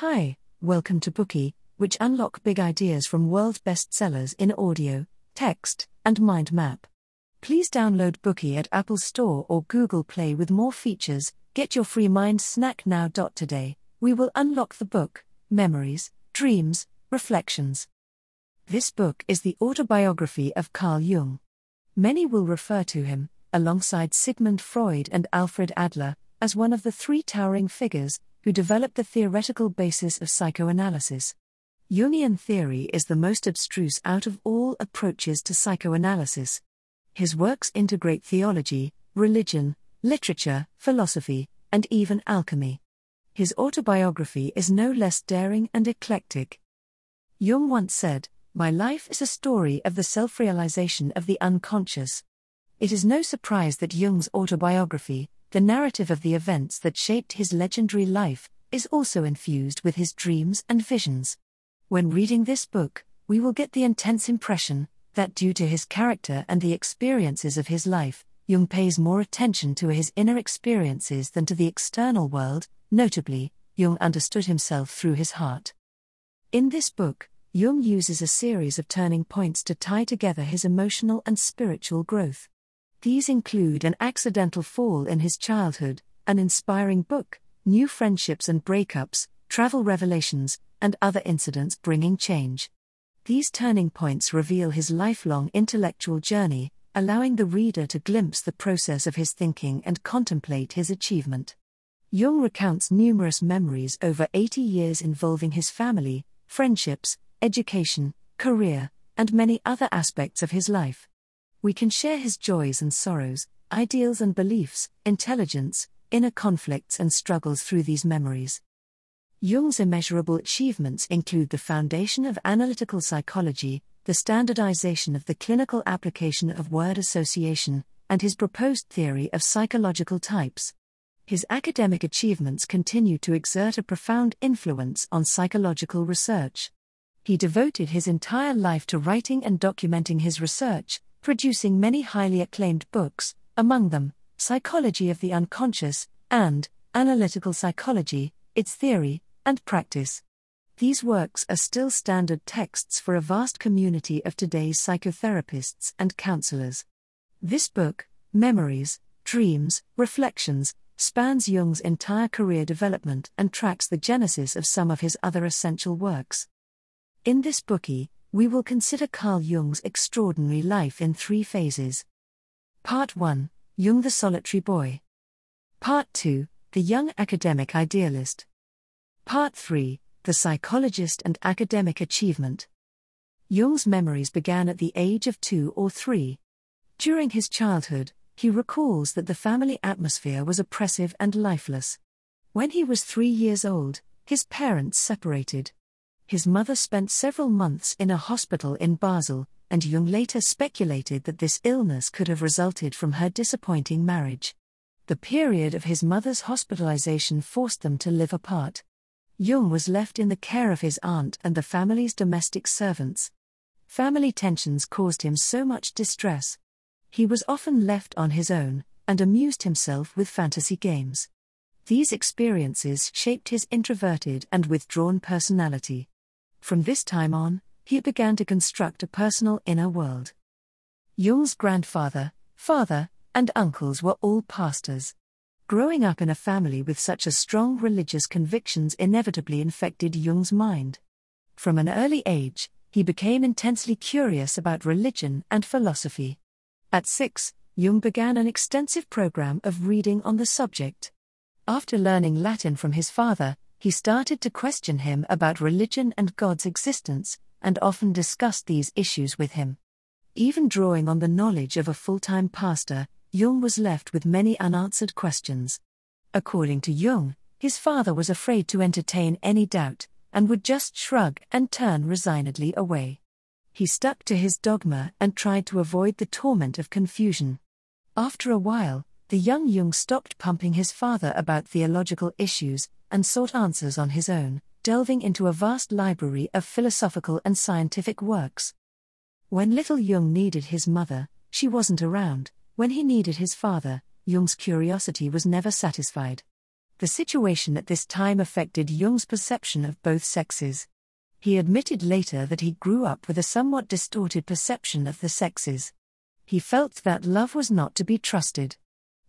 Hi, welcome to Bookey, which unlock big ideas from world bestsellers in audio, text, and mind map. Please download Bookey at Apple Store or Google Play with more features. Get your free mind snack now. Today, we will unlock the book, Memories, Dreams, Reflections. This book is the autobiography of Carl Jung. Many will refer to him, alongside Sigmund Freud and Alfred Adler, as one of the three towering figures who developed the theoretical basis of psychoanalysis. Jungian theory is the most abstruse out of all approaches to psychoanalysis. His works integrate theology, religion, literature, philosophy, and even alchemy. His autobiography is no less daring and eclectic. Jung once said, My life is a story of the self realization of the unconscious. It is no surprise that Jung's autobiography, the narrative of the events that shaped his legendary life, is also infused with his dreams and visions. When reading this book, we will get the intense impression that due to his character and the experiences of his life, Jung pays more attention to his inner experiences than to the external world, notably, Jung understood himself through his heart. In this book, Jung uses a series of turning points to tie together his emotional and spiritual growth. These include an accidental fall in his childhood, an inspiring book, new friendships and breakups, travel revelations, and other incidents bringing change. These turning points reveal his lifelong intellectual journey, allowing the reader to glimpse the process of his thinking and contemplate his achievement. Jung recounts numerous memories over 80 years involving his family, friendships, education, career, and many other aspects of his life we can share his joys and sorrows, ideals and beliefs, intelligence, inner conflicts and struggles through these memories. Jung's immeasurable achievements include the foundation of analytical psychology, the standardization of the clinical application of word association, and his proposed theory of psychological types. His academic achievements continue to exert a profound influence on psychological research. He devoted his entire life to writing and documenting his research, producing many highly acclaimed books, among them, Psychology of the Unconscious, and Analytical Psychology, Its Theory and Practice. These works are still standard texts for a vast community of today's psychotherapists and counselors. This book, Memories, Dreams, Reflections, spans Jung's entire career development and tracks the genesis of some of his other essential works. In this Bookey, we will consider Carl Jung's extraordinary life in three phases. Part 1 Jung the Solitary Boy. Part 2 The Young Academic Idealist. Part 3 The Psychologist and Academic Achievement. Jung's memories began at the age of two or three. During his childhood, he recalls that the family atmosphere was oppressive and lifeless. When he was three years old, his parents separated his mother spent several months in a hospital in Basel, and Jung later speculated that this illness could have resulted from her disappointing marriage. The period of his mother's hospitalization forced them to live apart. Jung was left in the care of his aunt and the family's domestic servants. Family tensions caused him so much distress. He was often left on his own, and amused himself with fantasy games. These experiences shaped his introverted and withdrawn personality. From this time on, he began to construct a personal inner world. Jung's grandfather, father, and uncles were all pastors. Growing up in a family with such a strong religious convictions inevitably infected Jung's mind. From an early age, he became intensely curious about religion and philosophy. At six, Jung began an extensive program of reading on the subject. After learning Latin from his father, he started to question him about religion and God's existence, and often discussed these issues with him. Even drawing on the knowledge of a full time pastor, Jung was left with many unanswered questions. According to Jung, his father was afraid to entertain any doubt, and would just shrug and turn resignedly away. He stuck to his dogma and tried to avoid the torment of confusion. After a while, the young Jung stopped pumping his father about theological issues and sought answers on his own, delving into a vast library of philosophical and scientific works. When little Jung needed his mother, she wasn't around. When he needed his father, Jung's curiosity was never satisfied. The situation at this time affected Jung's perception of both sexes. He admitted later that he grew up with a somewhat distorted perception of the sexes. He felt that love was not to be trusted.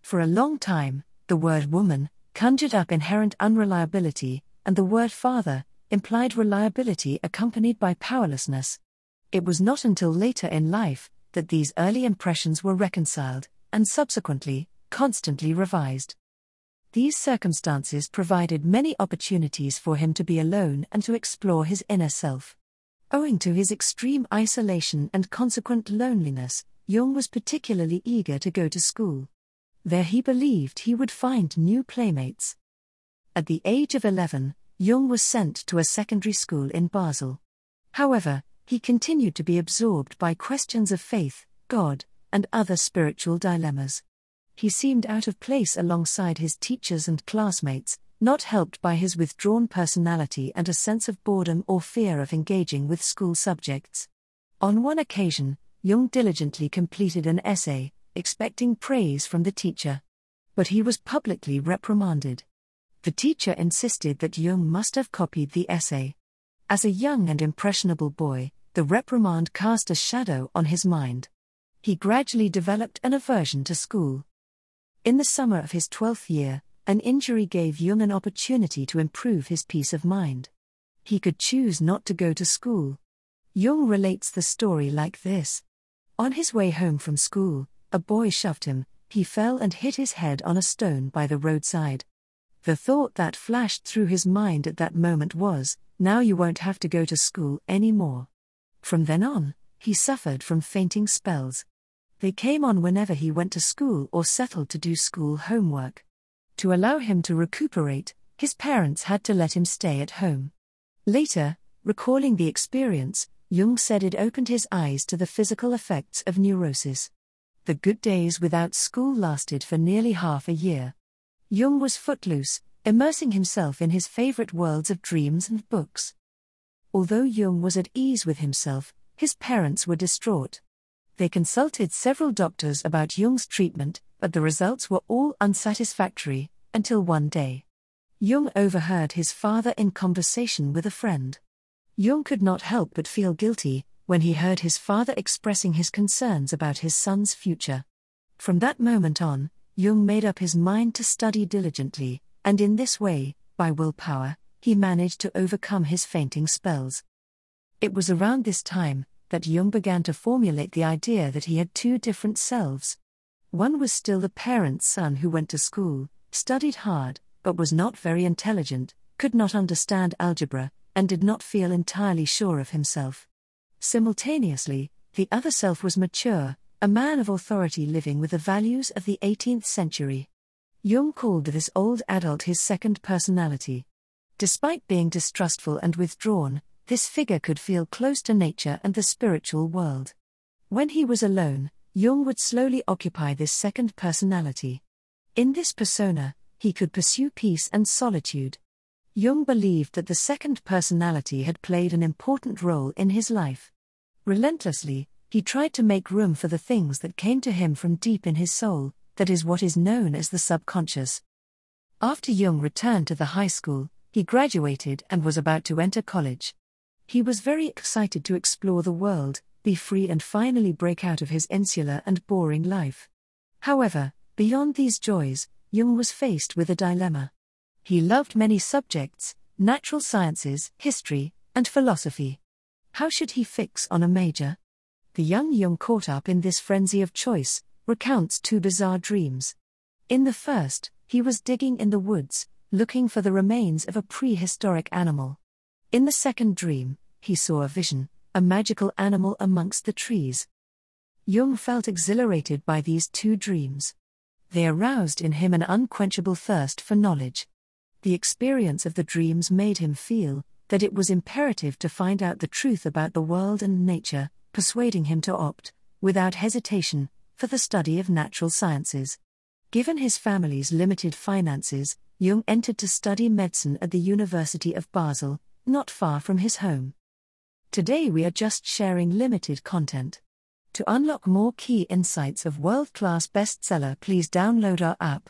For a long time, the word woman conjured up inherent unreliability, and the word father implied reliability accompanied by powerlessness. It was not until later in life that these early impressions were reconciled, and subsequently, constantly revised. These circumstances provided many opportunities for him to be alone and to explore his inner self. Owing to his extreme isolation and consequent loneliness, Jung was particularly eager to go to school. There he believed he would find new playmates. At the age of 11, Jung was sent to a secondary school in Basel. However, he continued to be absorbed by questions of faith, God, and other spiritual dilemmas he seemed out of place alongside his teachers and classmates, not helped by his withdrawn personality and a sense of boredom or fear of engaging with school subjects. On one occasion, Jung diligently completed an essay, expecting praise from the teacher. But he was publicly reprimanded. The teacher insisted that Jung must have copied the essay. As a young and impressionable boy, the reprimand cast a shadow on his mind. He gradually developed an aversion to school. In the summer of his 12th year, an injury gave Jung an opportunity to improve his peace of mind. He could choose not to go to school. Jung relates the story like this On his way home from school, a boy shoved him, he fell and hit his head on a stone by the roadside. The thought that flashed through his mind at that moment was, now you won't have to go to school anymore. From then on, he suffered from fainting spells. They came on whenever he went to school or settled to do school homework. To allow him to recuperate, his parents had to let him stay at home. Later, recalling the experience, Jung said it opened his eyes to the physical effects of neurosis. The good days without school lasted for nearly half a year. Jung was footloose, immersing himself in his favorite worlds of dreams and books. Although Jung was at ease with himself, his parents were distraught. They consulted several doctors about Jung's treatment, but the results were all unsatisfactory, until one day. Jung overheard his father in conversation with a friend. Jung could not help but feel guilty when he heard his father expressing his concerns about his son's future. From that moment on, Jung made up his mind to study diligently, and in this way, by willpower, he managed to overcome his fainting spells. It was around this time that Jung began to formulate the idea that he had two different selves. One was still the parent's son who went to school, studied hard, but was not very intelligent, could not understand algebra, and did not feel entirely sure of himself. Simultaneously, the other self was mature, a man of authority living with the values of the 18th century. Jung called this old adult his second personality. Despite being distrustful and withdrawn, this figure could feel close to nature and the spiritual world. When he was alone, Jung would slowly occupy this second personality. In this persona, he could pursue peace and solitude. Jung believed that the second personality had played an important role in his life. Relentlessly, he tried to make room for the things that came to him from deep in his soul, that is what is known as the subconscious. After Jung returned to the high school, he graduated and was about to enter college. He was very excited to explore the world, be free, and finally break out of his insular and boring life. However, beyond these joys, Jung was faced with a dilemma. He loved many subjects natural sciences, history, and philosophy. How should he fix on a major? The young Jung, caught up in this frenzy of choice, recounts two bizarre dreams. In the first, he was digging in the woods, looking for the remains of a prehistoric animal. In the second dream, he saw a vision, a magical animal amongst the trees. Jung felt exhilarated by these two dreams. They aroused in him an unquenchable thirst for knowledge. The experience of the dreams made him feel that it was imperative to find out the truth about the world and nature, persuading him to opt, without hesitation, for the study of natural sciences. Given his family's limited finances, Jung entered to study medicine at the University of Basel, not far from his home. Today we are just sharing limited content. To unlock more key insights of world class bestseller, please download our app.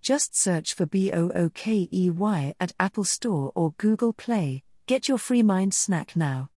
Just search for B O O K E Y at Apple Store or Google Play. Get your free mind snack now.